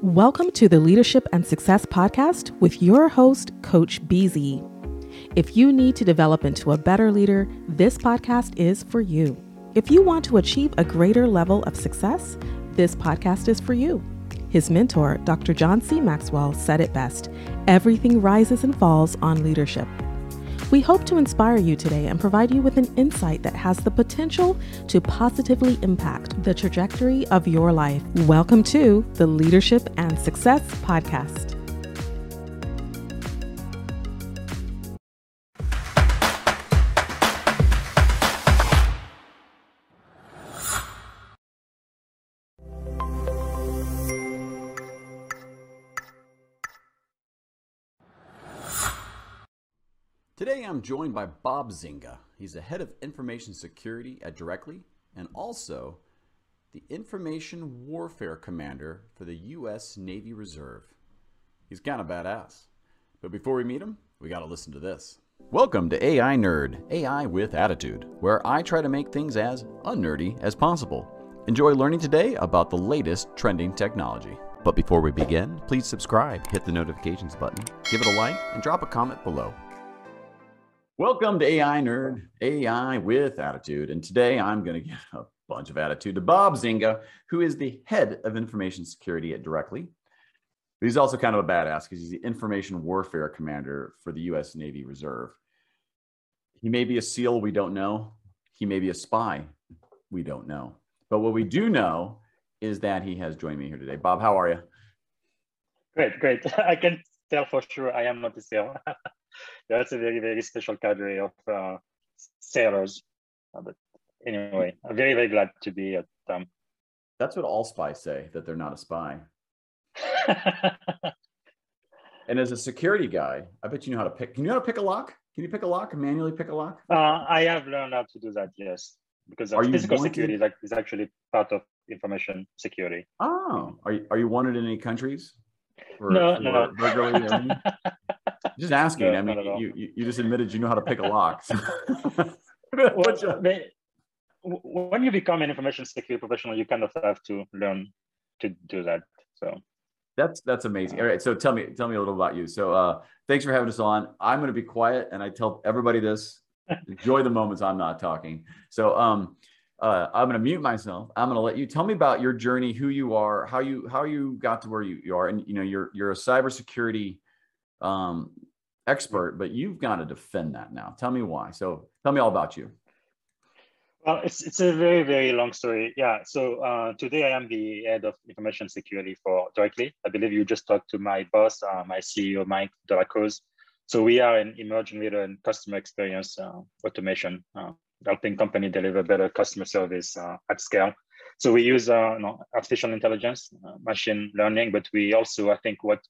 Welcome to the Leadership and Success Podcast with your host, Coach BZ. If you need to develop into a better leader, this podcast is for you. If you want to achieve a greater level of success, this podcast is for you. His mentor, Dr. John C. Maxwell, said it best everything rises and falls on leadership. We hope to inspire you today and provide you with an insight that has the potential to positively impact the trajectory of your life. Welcome to the Leadership and Success Podcast. I'm joined by Bob Zinga. He's the head of information security at Directly and also the information warfare commander for the U.S. Navy Reserve. He's kind of badass. But before we meet him, we got to listen to this. Welcome to AI Nerd, AI with Attitude, where I try to make things as unnerdy as possible. Enjoy learning today about the latest trending technology. But before we begin, please subscribe, hit the notifications button, give it a like, and drop a comment below. Welcome to AI Nerd, AI with Attitude. And today I'm going to give a bunch of attitude to Bob Zinga, who is the head of information security at Directly. He's also kind of a badass because he's the information warfare commander for the US Navy Reserve. He may be a SEAL, we don't know. He may be a spy, we don't know. But what we do know is that he has joined me here today. Bob, how are you? Great, great. I can tell for sure I am not a SEAL. that's a very very special cadre of uh, sailors. Uh, but anyway, I'm very very glad to be at. Um... That's what all spies say that they're not a spy. and as a security guy, I bet you know how to pick. Can you know how to pick a lock? Can you pick a lock? Manually pick a lock? Uh, I have learned how to do that. Yes, because physical security is, is actually part of information security. Oh, are you, are you wanted in any countries? For, no, for no, no. Just asking. No, I mean, you, you, you just admitted you know how to pick a lock. well, they, when you become an information security professional, you kind of have to learn to do that. So that's that's amazing. All right, so tell me tell me a little about you. So uh, thanks for having us on. I'm going to be quiet, and I tell everybody this: enjoy the moments I'm not talking. So um, uh, I'm going to mute myself. I'm going to let you tell me about your journey, who you are, how you how you got to where you, you are, and you know you're you're a cybersecurity um, expert, but you've got to defend that now. Tell me why. So tell me all about you. Well, it's, it's a very, very long story. Yeah. So uh, today I am the head of information security for Directly. I believe you just talked to my boss, uh, my CEO, Mike Delacruz. So we are an emerging leader in customer experience uh, automation, uh, helping company deliver better customer service uh, at scale. So we use uh, you know, artificial intelligence, machine learning, but we also, I think, what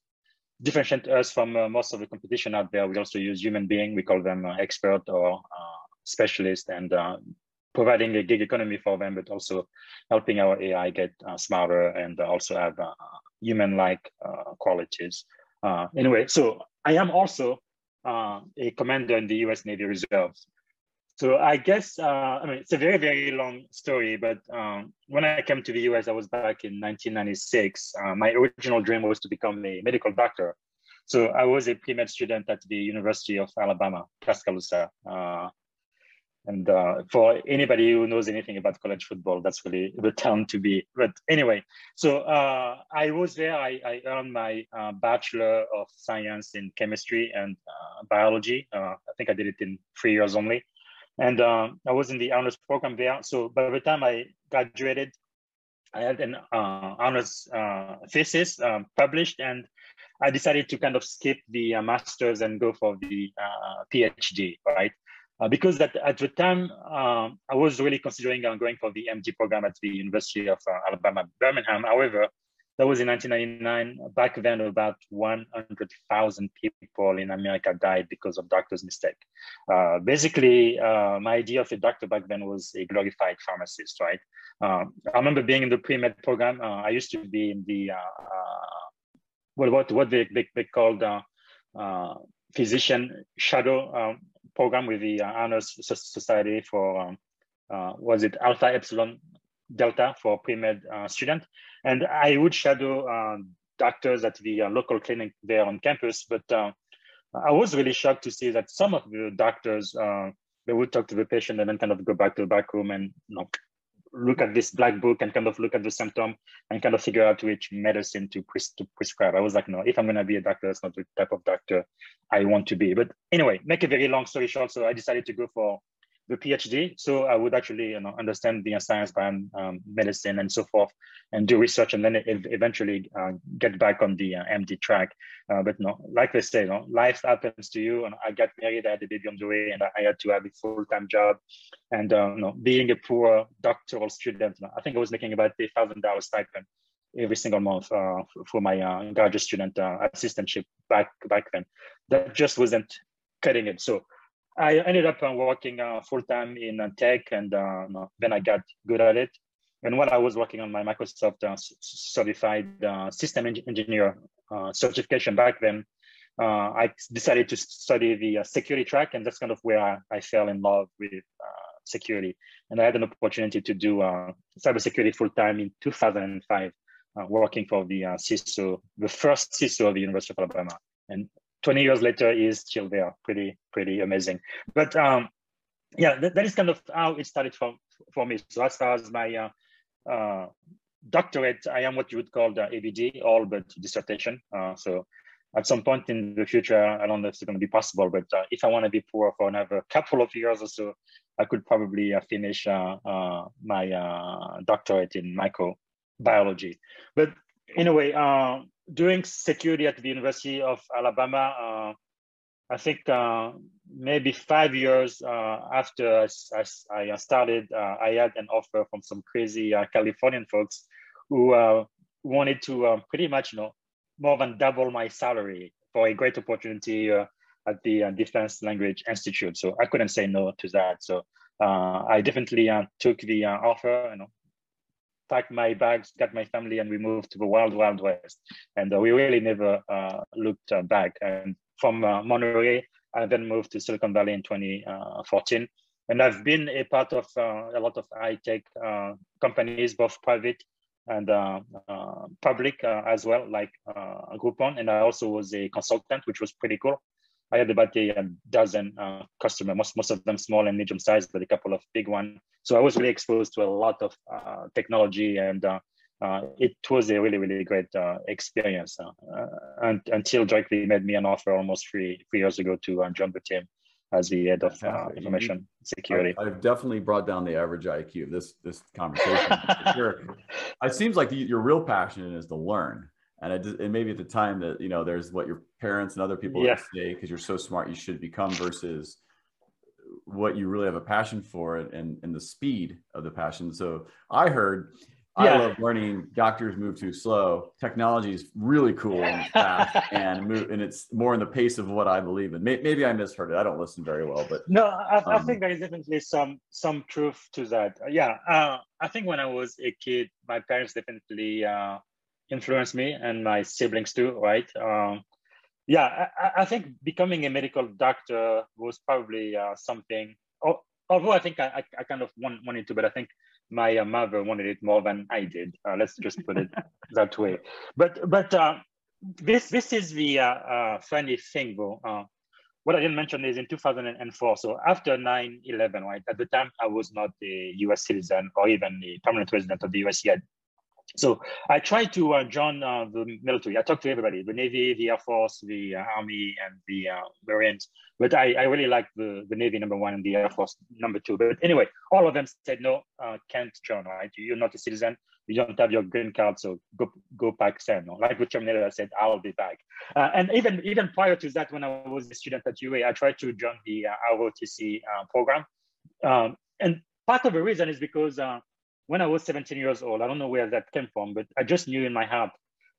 differentiate us from uh, most of the competition out there. We also use human being. We call them uh, expert or uh, specialist and uh, providing a gig economy for them, but also helping our AI get uh, smarter and also have uh, human-like qualities. anyway, so I am also a commander in the U.S. Navy Reserves. So I guess, uh, I mean, it's a very, very long story, but um, when I came to the US, I was back in 1996. Uh, my original dream was to become a medical doctor. So I was a pre-med student at the University of Alabama, Tuscaloosa. Uh, and uh, for anybody who knows anything about college football, that's really the town to be. But anyway, so uh, I was there. I, I earned my uh, Bachelor of Science in Chemistry and Biology. I think I did it in three years only. And um, I was in the honors program there. So by the time I graduated, I had an uh, honors uh, thesis um, published, and I decided to kind of skip the uh, master's and go for the uh, PhD, right? Uh, because that at the time um, I was really considering going for the MD program at the University of uh, Alabama Birmingham. However, that was in 1999. Back then, about 100,000 people in America died because of doctor's mistake. Uh, basically, uh, my idea of a doctor back then was a glorified pharmacist, right? Um, I remember being in the pre-med program. Uh, I used to be in the, uh, uh, well, what, what they, they, they called uh, physician shadow um, program with the Honors Society for, um, was it Alpha Epsilon Delta for pre-med student. And I would shadow uh, doctors at the uh, local clinic there on campus, but uh, I was really shocked to see that some of the doctors uh, they would talk to the patient and then kind of go back to the back room and you know, look at this black book and kind of look at the symptom and kind of figure out which medicine to, pres- to prescribe. I was like, no, if I'm going to be a doctor, that's not the type of doctor I want to be. But anyway, make a very long story short. So I decided to go for the PhD. So I would actually you know, understand the science behind um, medicine and so forth and do research and then eventually uh, get back on the uh, MD track. Uh, but no, like I say, you know, life happens to you. And I got married, I had a baby on the way, and I had to have a full-time job. And uh, you know, being a poor doctoral student, I think I was making about a thousand dollars stipend every single month uh, for my uh, graduate student uh, assistantship back back then. That just wasn't cutting it. So I ended up uh, working uh, full time in uh, tech, and then I got good at it. And while I was working on my Microsoft certified system engineer certification back then, uh, I decided to study the uh, security track, and that's kind of where I, I fell in love with uh, security. And I had an opportunity to do cybersecurity full time in 2005, working for the CISO, the first CISO of the University of Alabama. And 20 years later is still there. Pretty, pretty amazing. But um, yeah, that, that is kind of how it started for, for me. So as far as my uh, uh, doctorate, I am what you would call the ABD, all but dissertation. Uh, so at some point in the future, I don't know if it's going to be possible, but uh, if I want to be poor for another couple of years or so, I could probably uh, finish uh, my doctorate in microbiology. But in a way, doing security at the University of Alabama, uh, I think uh, maybe five years uh, after I, I started, uh, I had an offer from some crazy uh, Californian folks who uh, wanted to pretty much, you know, more than double my salary for a great opportunity at the Defense Language Institute. So I couldn't say no to that. So I definitely took the offer, you know, packed my bags, got my family, and we moved to the wild, wild west. And uh, we really never uh, looked uh, back. And from uh, Monterey, I then moved to Silicon Valley in 2014. Uh, and I've been a part of uh, a lot of high tech companies, both private and public as well, like Groupon. And I also was a consultant, which was pretty cool. I had about a, dozen uh, customers, most, most of them small and medium sized, but a couple of big ones. So I was really exposed to a lot of uh, technology and uh, uh it was a really, really great uh, experience uh, and, until directly made me an offer almost three, three years ago to join the team as the head of information security. I've, I've, definitely brought down the average IQ of this, this conversation. sure. It seems like the, your real passion is to learn and it, it maybe at the time that you know there's what your parents and other people yeah. say because you're so smart you should become versus what you really have a passion for and, and the speed of the passion so i heard yeah. I love learning. Doctors move too slow. Technology is really cool and fast, and move, and it's more in the pace of what I believe in. Maybe I misheard it. I don't listen very well, but no, I, um, I think there is definitely some some truth to that. Yeah, uh, I think when I was a kid, my parents definitely uh, influenced me and my siblings too, right? Um, yeah, I, I, think becoming a medical doctor was probably uh, something, although I think I, I kind of want, wanted to, but I think my uh, mother wanted it more than I did. Uh, let's just put it that way. But but uh, this this is the uh, uh, funny thing though. what I didn't mention is in 2004, so after 9-11, right? At the time, I was not a US citizen or even a permanent resident of the US yet. So I tried to uh, join uh, the military. I talked to everybody, the Navy, the Air Force, the uh, Army, and the uh, Marines. But I, I really like the, the Navy number one and the Air Force number two. But anyway, all of them said, no, uh, can't join, right? You're not a citizen. You don't have your green card, so go go back. No? Like with Terminator, I said, I'll be back. Uh, and even even prior to that, when I was a student at UA, I tried to join the ROTC program. Um, and part of the reason is because when I was 17 years old, I don't know where that came from, but I just knew in my heart,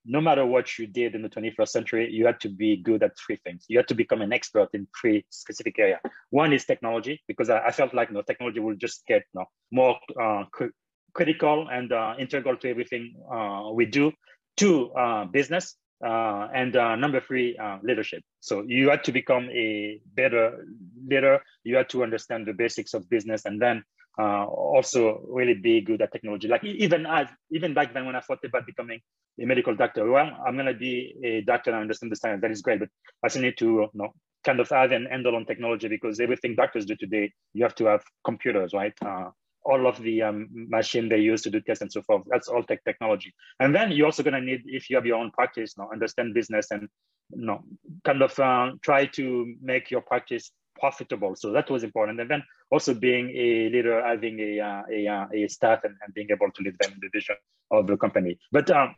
no matter what you did in the 21st century, you had to be good at three things. You had to become an expert in three specific areas. One is technology, because I, I felt like you know, technology will just get you know, more uh, cr- critical and uh, integral to everything uh, we do. Two, uh, business. Uh, and uh, number three, leadership. So you had to become a better leader. You had to understand the basics of business and then uh, also really be good at technology. Like even as even back then when I thought about becoming a medical doctor, well, I'm gonna be a doctor and understand the science. That is great, but I still need to you know kind of have an handle on technology because everything doctors do today, you have to have computers, right? Uh, all of the um, machine they use to do tests and so forth. That's all tech technology. And then you're also to need, if you have your own practice, you know, understand business and you know, kind of uh, try to make your practice profitable. So that was important. And then also being a leader, having a uh, a, uh, a staff and, and, being able to lead them in the vision of the company. But um,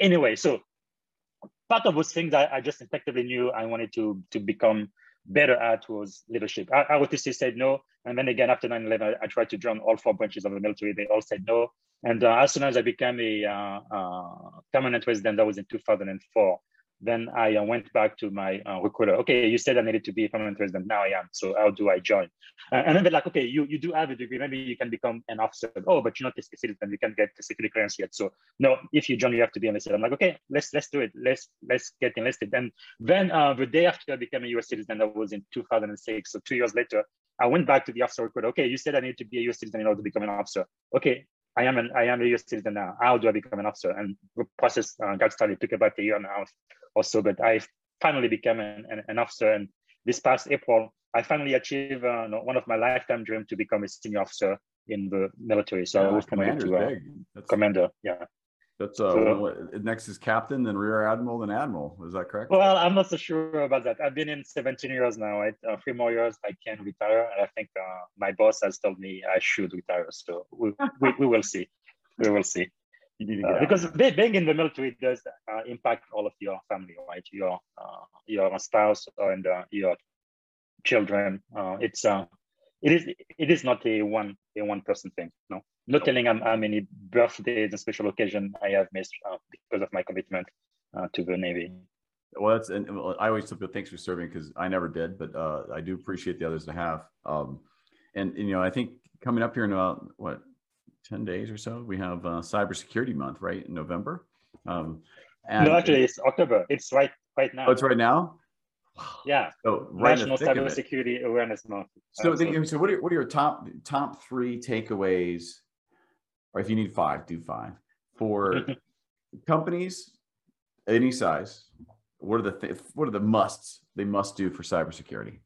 anyway, so part of those things I, I just effectively knew I wanted to to become better at was leadership. I, ROTC said no. And then again, after 9 11, I, I, tried to join all four branches of the military. They all said no. And uh, as soon as I became a uh, uh, permanent resident, that was in 2004, then I uh, went back to my uh, recruiter. Okay, you said I needed to be a permanent resident. Now I am. So how do I join? Uh, and then they're like, okay, you, you do have a degree. Maybe you can become an officer. Oh, but you're not a citizen. You can't get the security clearance yet. So no, if you join, you have to be enlisted. I'm like, okay, let's let's do it. Let's let's get enlisted. And then the day after I became a U.S. citizen, that was in 2006. So two years later, I went back to the officer recruiter. Okay, you said I need to be a U.S. citizen in order to become an officer. Okay, I am an I am a U.S. citizen now. How do I become an officer? And the process uh, got started. Took about a year and a half or so, but I finally became an, an, an officer. And this past April, I finally achieved uh, one of my lifetime dreams to become a senior officer in the military. So yeah, I was promoted to uh, commander. Yeah. That's uh, so, next is captain, then rear admiral, then admiral. Is that correct? Well, I'm not so sure about that. I've been in 17 years now. Right? Uh, three more years, I can retire, and I think uh, my boss has told me I should retire. So we, we, we will see. We will see. Uh, because being in the military does uh, impact all of your family, right? Your uh, your spouse and uh, your children. it's uh, it is it is not a one a one person thing. No, not telling how, how many birthdays and special occasion I have missed uh, because of my commitment uh, to the Navy. Well, that's and I always tell people thanks for serving because I never did, but uh, I do appreciate the others to have. Um, and, and, you know, I think coming up here in about what ten days or so, we have uh, Cybersecurity Month, right in November. Um, and no, actually, it's October. It's right right now. Oh, it's right now. Yeah. So right National Cybersecurity Awareness Month. So, the, so what are what are your top top three takeaways, or if you need five, do five for companies any size. What are the th- what are the musts they must do for cybersecurity?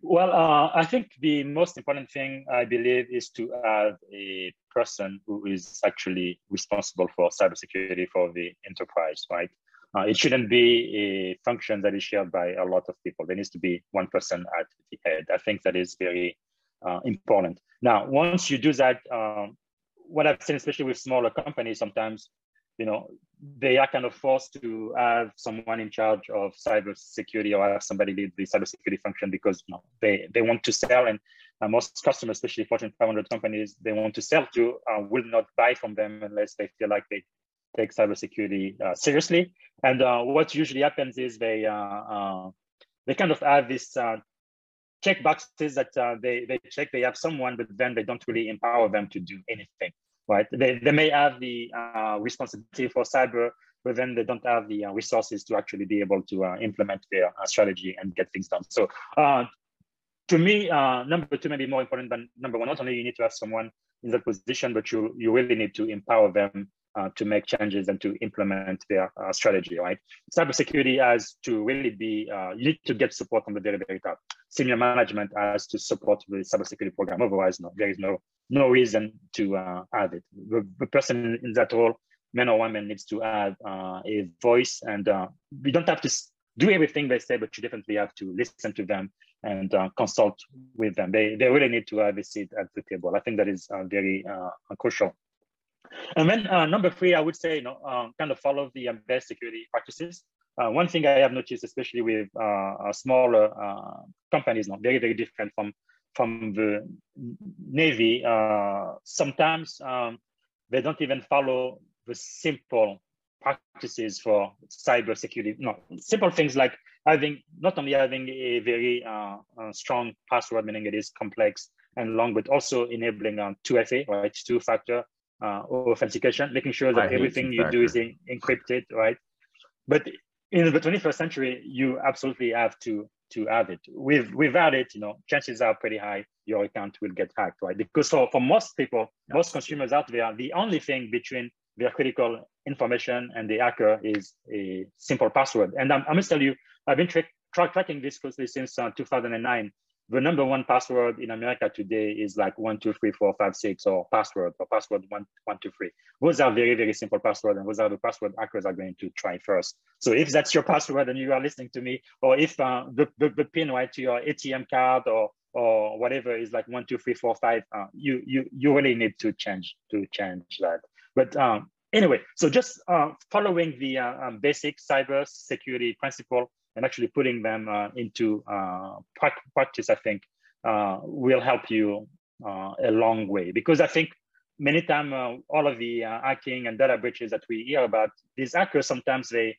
Well, uh, I think the most important thing I believe is to have a person who is actually responsible for cybersecurity for the enterprise, right? Uh, it shouldn't be a function that is shared by a lot of people. There needs to be one person at the head. I think that is very uh, important. Now, once you do that, um, what I've seen, especially with smaller companies, sometimes, you know, they are kind of forced to have someone in charge of cybersecurity or have somebody lead the cybersecurity function because you know, they, they want to sell and uh, most customers, especially Fortune 500 companies, they want to sell to uh, will not buy from them unless they feel like they take cybersecurity uh, seriously. And uh, what usually happens is they uh, they kind of have this uh, check boxes that uh, they they check. They have someone, but then they don't really empower them to do anything. Right? They they may have the uh, responsibility for cyber, but then they don't have the uh, resources to actually be able to implement their strategy and get things done. So to me, uh, number two may be more important than number one. Not only you need to have someone in that position, but you you really need to empower them uh, to make changes and to implement their uh, strategy, right? Cybersecurity has to really be, uh, you need to get support from the very, very top. Senior management has to support the cybersecurity program. Otherwise, no, there is no no reason to uh, have it. The, the, person in that role, man or woman, needs to have uh, a voice, and we don't have to do everything they say, but you definitely have to listen to them and consult with them. They they really need to have a seat at the table. I think that is very crucial. And then uh, number three, I would say, you know, um, kind of follow the um, best security practices. Uh, one thing I have noticed, especially with uh, smaller uh, companies, not very, very different from from the Navy. Uh, sometimes um, they don't even follow the simple practices for cyber security. No, simple things like having not only having a very uh, strong password, meaning it is complex and long, but also enabling 2FA, right, two-factor uh, authentication, making sure that everything you do is in, encrypted, right? But in the 21st century, you absolutely have to to have it. With without it, you know, chances are pretty high your account will get hacked, right? Because for, for most people, yeah. most consumers out there, the only thing between their critical information and the hacker is a simple password. And I'm, I must tell you, I've been tra- tra- tracking this closely since uh, 2009 the number one password in America today is like one, two, three, four, five, six, or password, or password one, one, two, three. Those are very, very simple password, and those are the password hackers are going to try first. So if that's your password and you are listening to me, or if uh, the, the, the pin right to your ATM card or or whatever is like one, two, three, four, five, uh, you you you really need to change to change that. But um, anyway, so just uh, following the uh, um, basic cyber security principle and actually putting them uh, into uh, practice, I think, uh, will help you a long way. Because I think many times all of the hacking and data breaches that we hear about, these hackers sometimes they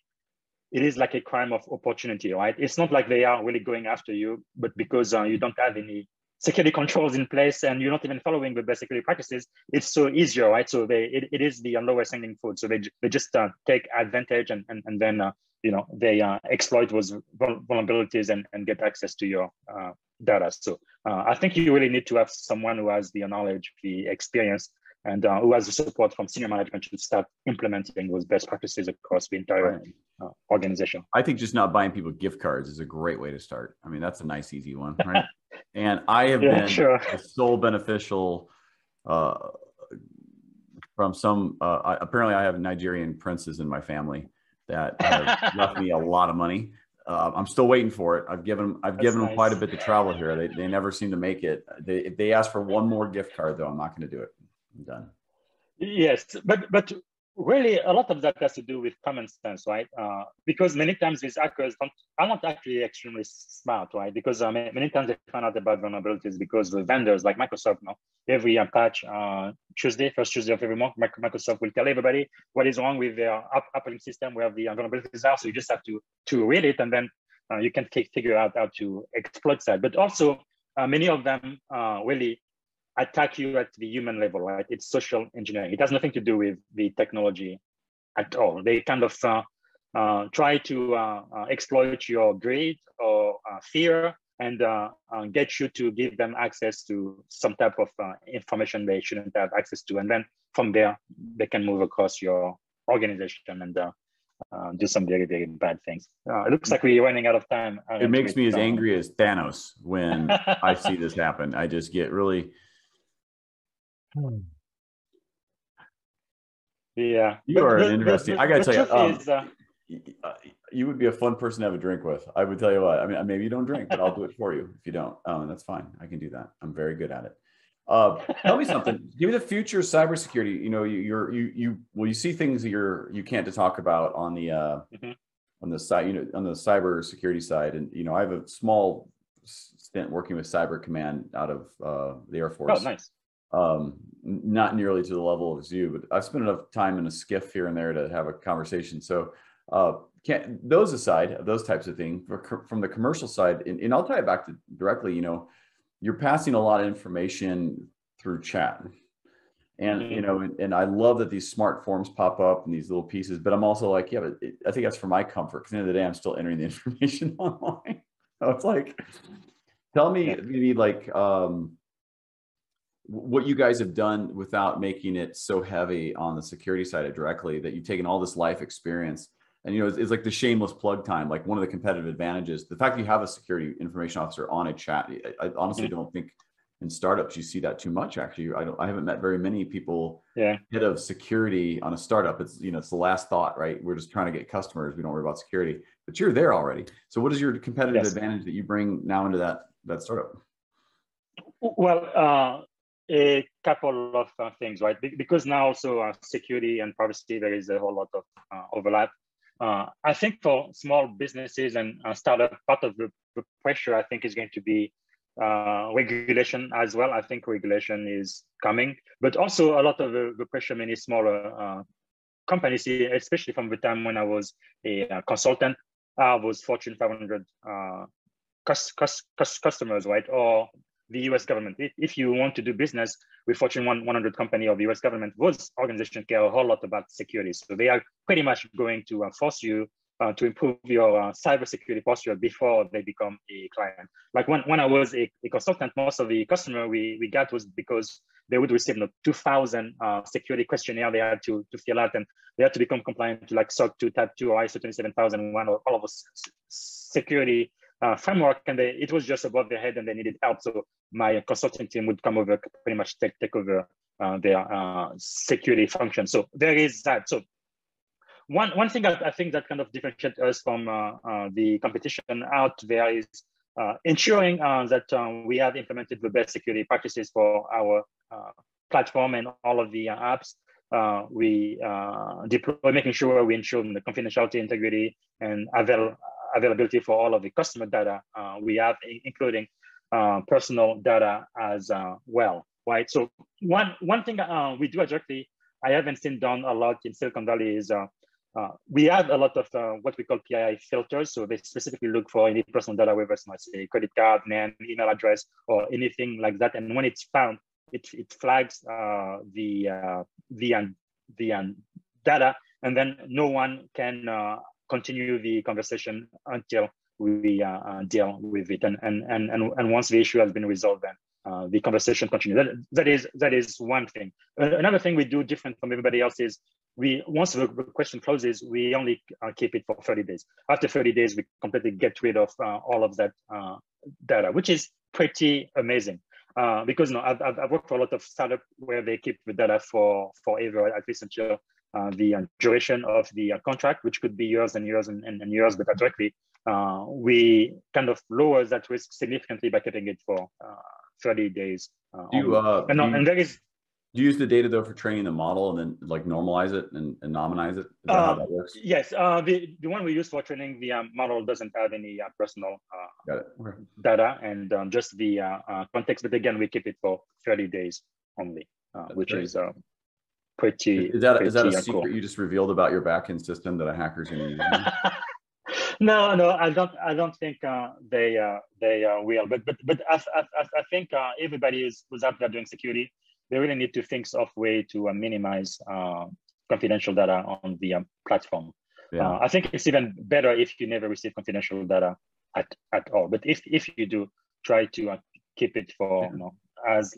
it is like a crime of opportunity, right? It's not like they are really going after you, but because uh, you don't have any security controls in place and you're not even following the best security practices, it's so easier, right? So they it, it is the lowest hanging fruit. So they, they just uh, take advantage and, and, and then uh, you know they uh, exploit those vulnerabilities and, and get access to your uh, data. So uh, I think you really need to have someone who has the knowledge, the experience, and uh, who has the support from senior management to start implementing those best practices across the entire uh, organization. I think just not buying people gift cards is a great way to start. I mean, that's a nice, easy one, right? and I have yeah, been sure. a sole beneficial uh, from some. I, apparently, I have Nigerian princes in my family that left me a lot of money. Uh, I'm still waiting for it. I've given I've That's given nice. them quite a bit to travel here. They, they never seem to make it. They if they ask for one more gift card though, I'm not going to do it. I'm done. Yes, but but really a lot of that has to do with common sense, right? Uh, because many times these hackers don't, are not actually extremely smart, right? Because uh, many times they find out about vulnerabilities because the vendors like Microsoft, know, every uh, patch uh, Tuesday, first Tuesday of every month, Microsoft will tell everybody what is wrong with their operating system, where the vulnerabilities are. So you just have to to read it, and then uh, you can figure out how to exploit that. But also, uh, many of them really attack you at the human level, right? It's social engineering. It has nothing to do with the technology at all. They kind of uh, uh, try to uh, uh exploit your greed or uh, fear and uh, get you to give them access to some type of information they shouldn't have access to. And then from there, they can move across your organization and do some very, very bad things. it looks like we're running out of time. It makes me as angry as Thanos when I see this happen. I just get really Hmm. Yeah, you are an interesting. I gotta tell you, um, is, uh, uh, you would be a fun person to have a drink with. I would tell you what. I mean, maybe you don't drink, but I'll do it for you if you don't. Um, that's fine. I can do that. I'm very good at it. Uh, tell me something. Give me the future of cybersecurity. You know, you, you're you you well, you see things that you're you can't to talk about on the uh, mm-hmm. on the side. You know, on the cyber security side, and you know, I have a small stint working with Cyber Command out of uh, the Air Force. Oh, nice um, not nearly to the level of you, but I've spent enough time in a SCIF here and there to have a conversation. So, uh, can those aside, those types of things from the commercial side, and, and I'll tie it back to directly. You know, you're passing a lot of information through chat, and mm-hmm. you know, and, and, I love that these smart forms pop up and these little pieces. But I'm also like, yeah, but it, I think that's for my comfort. Because at the end of the day, I'm still entering the information online. so it's like, tell me maybe like. um what you guys have done without making it so heavy on the security side directly that you've taken all this life experience. And you know it's, it's, like the shameless plug time like one of the competitive advantages the fact that you have a security information officer on a chat i, I honestly mm-hmm. don't think in startups you see that too much actually. I don't i haven't met very many people yeah. head of security on a startup. It's you know it's the last thought right? We're just trying to get customers. We don't worry about security. But you're there already. So what is your competitive yes. advantage that you bring now into that that startup? Well uh a couple of uh, things, right? Be- because now also uh, security and privacy, there is a whole lot of uh, overlap. Uh, I think for small businesses and uh, startup, part of the, the, pressure I think is going to be uh, regulation as well. I think regulation is coming, but also a lot of the, the pressure many smaller companies, especially from the time when I was a consultant, I was Fortune 500 customers, right? Or the US government. If, if you want to do business with Fortune 100 company of the US government, those organizations care a whole lot about security. So they are pretty much going to uh, force you uh, to improve your uh, cybersecurity posture before they become a client. Like when, when I was a, a consultant, most of the customer we, we got was because they would receive you know, 2000 uh, security questionnaire they had to, to fill out and they had to become compliant to like SOC 2, Type 2, or ISO 27001 or all of those security uh, framework and they, it was just above their head and they needed help. So my consulting team would come over, pretty much take, take over uh, their uh, security function. So there is that. So one one thing I, I think that kind of differentiates us from uh, uh, the competition out there is uh, ensuring that we have implemented the best security practices for our platform and all of the apps. Uh, we uh, deploy, making sure we ensure the confidentiality, integrity, and avail availability for all of the customer data uh, we have, including personal data as well. Right. So one one thing we do directly, I haven't seen done a lot in Silicon Valley is uh, we have a lot of uh, what we call PII filters. So they specifically look for any personal data, whether it's say credit card, name, email address, or anything like that. And when it's found, it, it flags uh, the uh, the the data, and then no one can uh, continue the conversation until we uh, deal with it. And, and and and once the issue has been resolved, then uh, the conversation continues. That, that is that is one thing. Another thing we do different from everybody else is we once the question closes, we only uh, keep it for 30 days. After 30 days, we completely get rid of uh, all of that uh, data, which is pretty amazing. Uh, because no, I've, I've worked for a lot of startup where they keep the data for forever, at least until uh, the uh, duration of the contract, which could be years and years and, and, and years, but directly we kind of lower that risk significantly by keeping it for 30 days. you, and, you... and there is do you use the data though for training the model and then like normalize it and, and nominize it? Is that uh, how that works? Yes, uh, the, the one we use for training the um, model doesn't have any uh, personal uh, data and um, just the uh, uh, context. But again, we keep it for 30 days only, which great. is pretty. Is that pretty is that a secret cool. you just revealed about your backend system that a hacker's going to use? no, no, I don't. I don't think they they will. But but but I I, I think everybody is who's out there doing security they really need to think of way to uh, minimize uh, confidential data on the um, platform. Yeah. Uh, I think it's even better if you never receive confidential data at, at all. But if, if you do, try to uh, keep it for yeah. you know, as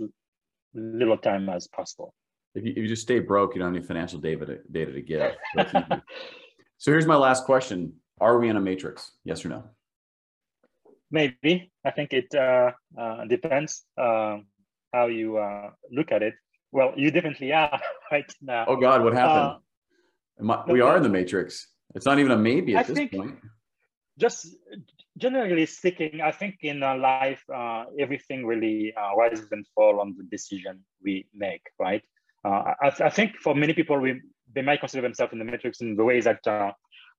little time as possible. If you, if you just stay broke, you don't have any financial data to, data to give. so here's my last question. Are we in a matrix? Yes or no? Maybe. I think it uh, uh, depends. Um, how you uh, look at it. Well, you definitely are right now. Oh God, what happened? Uh, I, we are in the matrix. It's not even a maybe at I this point. Just generally speaking, I think in our life, uh, everything really uh, rises and falls on the decision we make, right? Uh, I, I, think for many people, we they might consider themselves in the matrix in the ways that uh,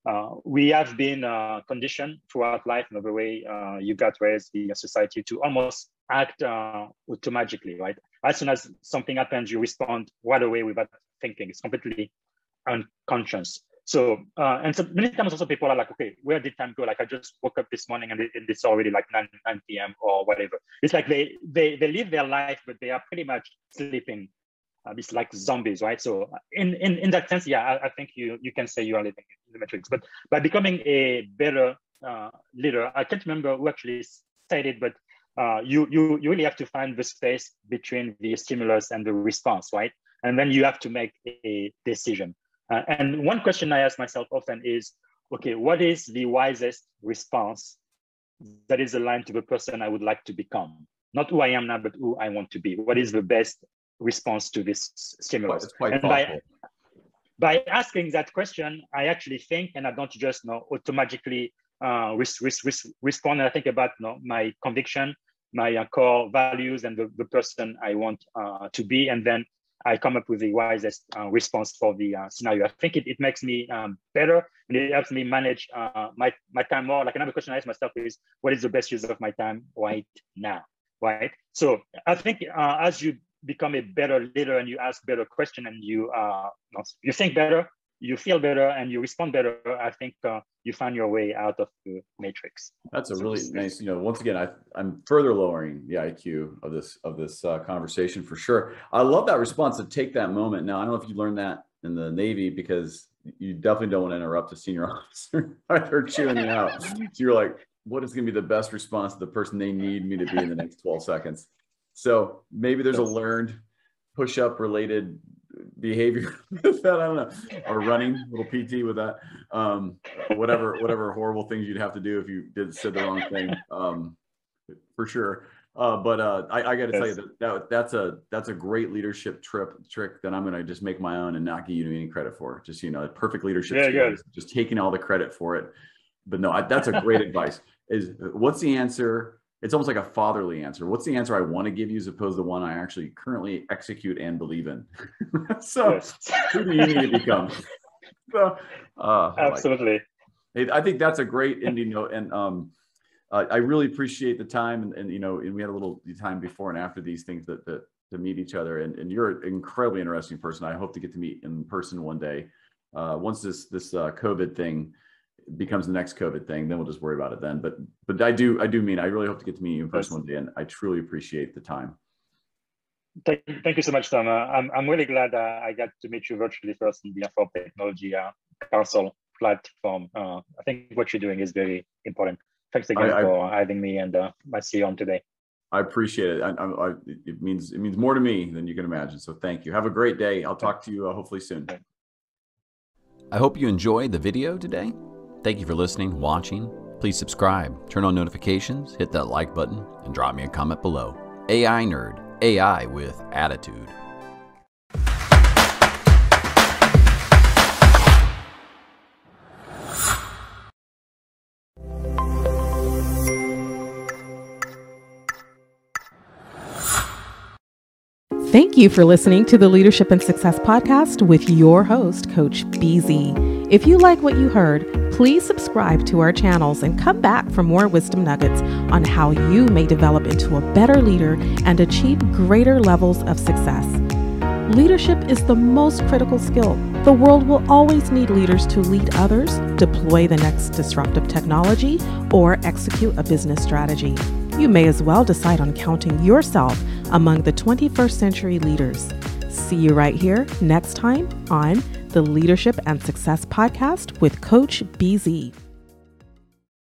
uh, we have been uh, conditioned throughout life in the way uh, you got raised in society to almost act automatically, right? As soon as something happens, you respond right away without thinking. It's completely unconscious. So, and so many times also people are like, okay, where did time go? Like I just woke up this morning and, it, it's already like 9, 9 p.m. or whatever. It's like they, they, they live their life, but they are pretty much sleeping. Uh, it's like zombies, right? So in, in, in that sense, yeah, I, I, think you, you can say you are living in the matrix, but by becoming a better uh, leader, I can't remember who actually said it, but uh, you, you, you really have to find the space between the stimulus and the response, right? And then you have to make a decision. Uh, and one question I ask myself often is, okay, what is the wisest response that is aligned to the person I would like to become? Not who I am now, but who I want to be. What is the best response to this stimulus? It's quite, it's quite by, by asking that question, I actually think, and I don't just you know, automatically uh, res- res- res- respond. And I think about you know, my conviction, my uh, core values and the, the person I want uh, to be. And then I come up with the wisest uh, response for the uh, scenario. I think it, it makes me um, better and it helps me manage uh, my, my time more. Like another question I ask myself is, what is the best use of my time right now? Right. So I think uh, as you become a better leader and you ask better question and you uh, you think better, you feel better and you respond better, I think uh, you find your way out of the matrix. That's a really nice. You know, once again, I, I'm further lowering the IQ of this of this uh, conversation for sure. I love that response to take that moment. Now, I don't know if you learned that in the Navy because you definitely don't want to interrupt a senior officer they're chewing you out. So you're like, what is going to be the best response to the person they need me to be in the next 12 seconds? So maybe there's yes. a learned push-up related behavior with that. I don't know, or running little PT with that. Um, whatever, whatever horrible things you'd have to do if you did said the wrong thing. Um, for sure. Uh, but uh, I, I got to yes. tell you that, that that's a that's a great leadership trip trick that I'm going to just make my own and not give you any credit for. Just you know, perfect leadership. Yeah, skills, just taking all the credit for it. But no, I, that's a great advice. Is what's the answer? It's almost like a fatherly answer. What's the answer I want to give you as opposed to the one I actually currently execute and believe in? so yes. who do you need to become? so, uh, Absolutely. Like I think that's a great ending note. And um, uh, I really appreciate the time and, and, you know, and we had a little time before and after these things that, that to meet each other. And, and you're an incredibly interesting person. I hope to get to meet in person one day. Uh, once this this uh, COVID thing becomes the next COVID thing, then we'll just worry about it then. But but I do I do mean I really hope to get to meet you in person one day, and I truly appreciate the time. Thank, thank you so much, Tom. Uh, I'm I'm really glad uh, I got to meet you virtually first in the Afro Technology uh, Council platform. Uh, I think what you're doing is very important. Thanks again I, for having me and uh, my CEO on today. I appreciate it. I, I, it means it means more to me than you can imagine. So thank you. Have a great day. I'll talk to you uh, hopefully soon. I hope you enjoyed the video today. Thank you for listening, watching. Please subscribe, turn on notifications, hit that like button, and drop me a comment below. AI Nerd, AI with attitude. Thank you for listening to the Leadership and Success Podcast with your host, Coach BZ. If you like what you heard, please subscribe to our channels and come back for more wisdom nuggets on how you may develop into a better leader and achieve greater levels of success. Leadership is the most critical skill. The world will always need leaders to lead others, deploy the next disruptive technology, or execute a business strategy. You may as well decide on counting yourself among the 21st century leaders. See you right here next time on the Leadership and Success Podcast with Coach BZ.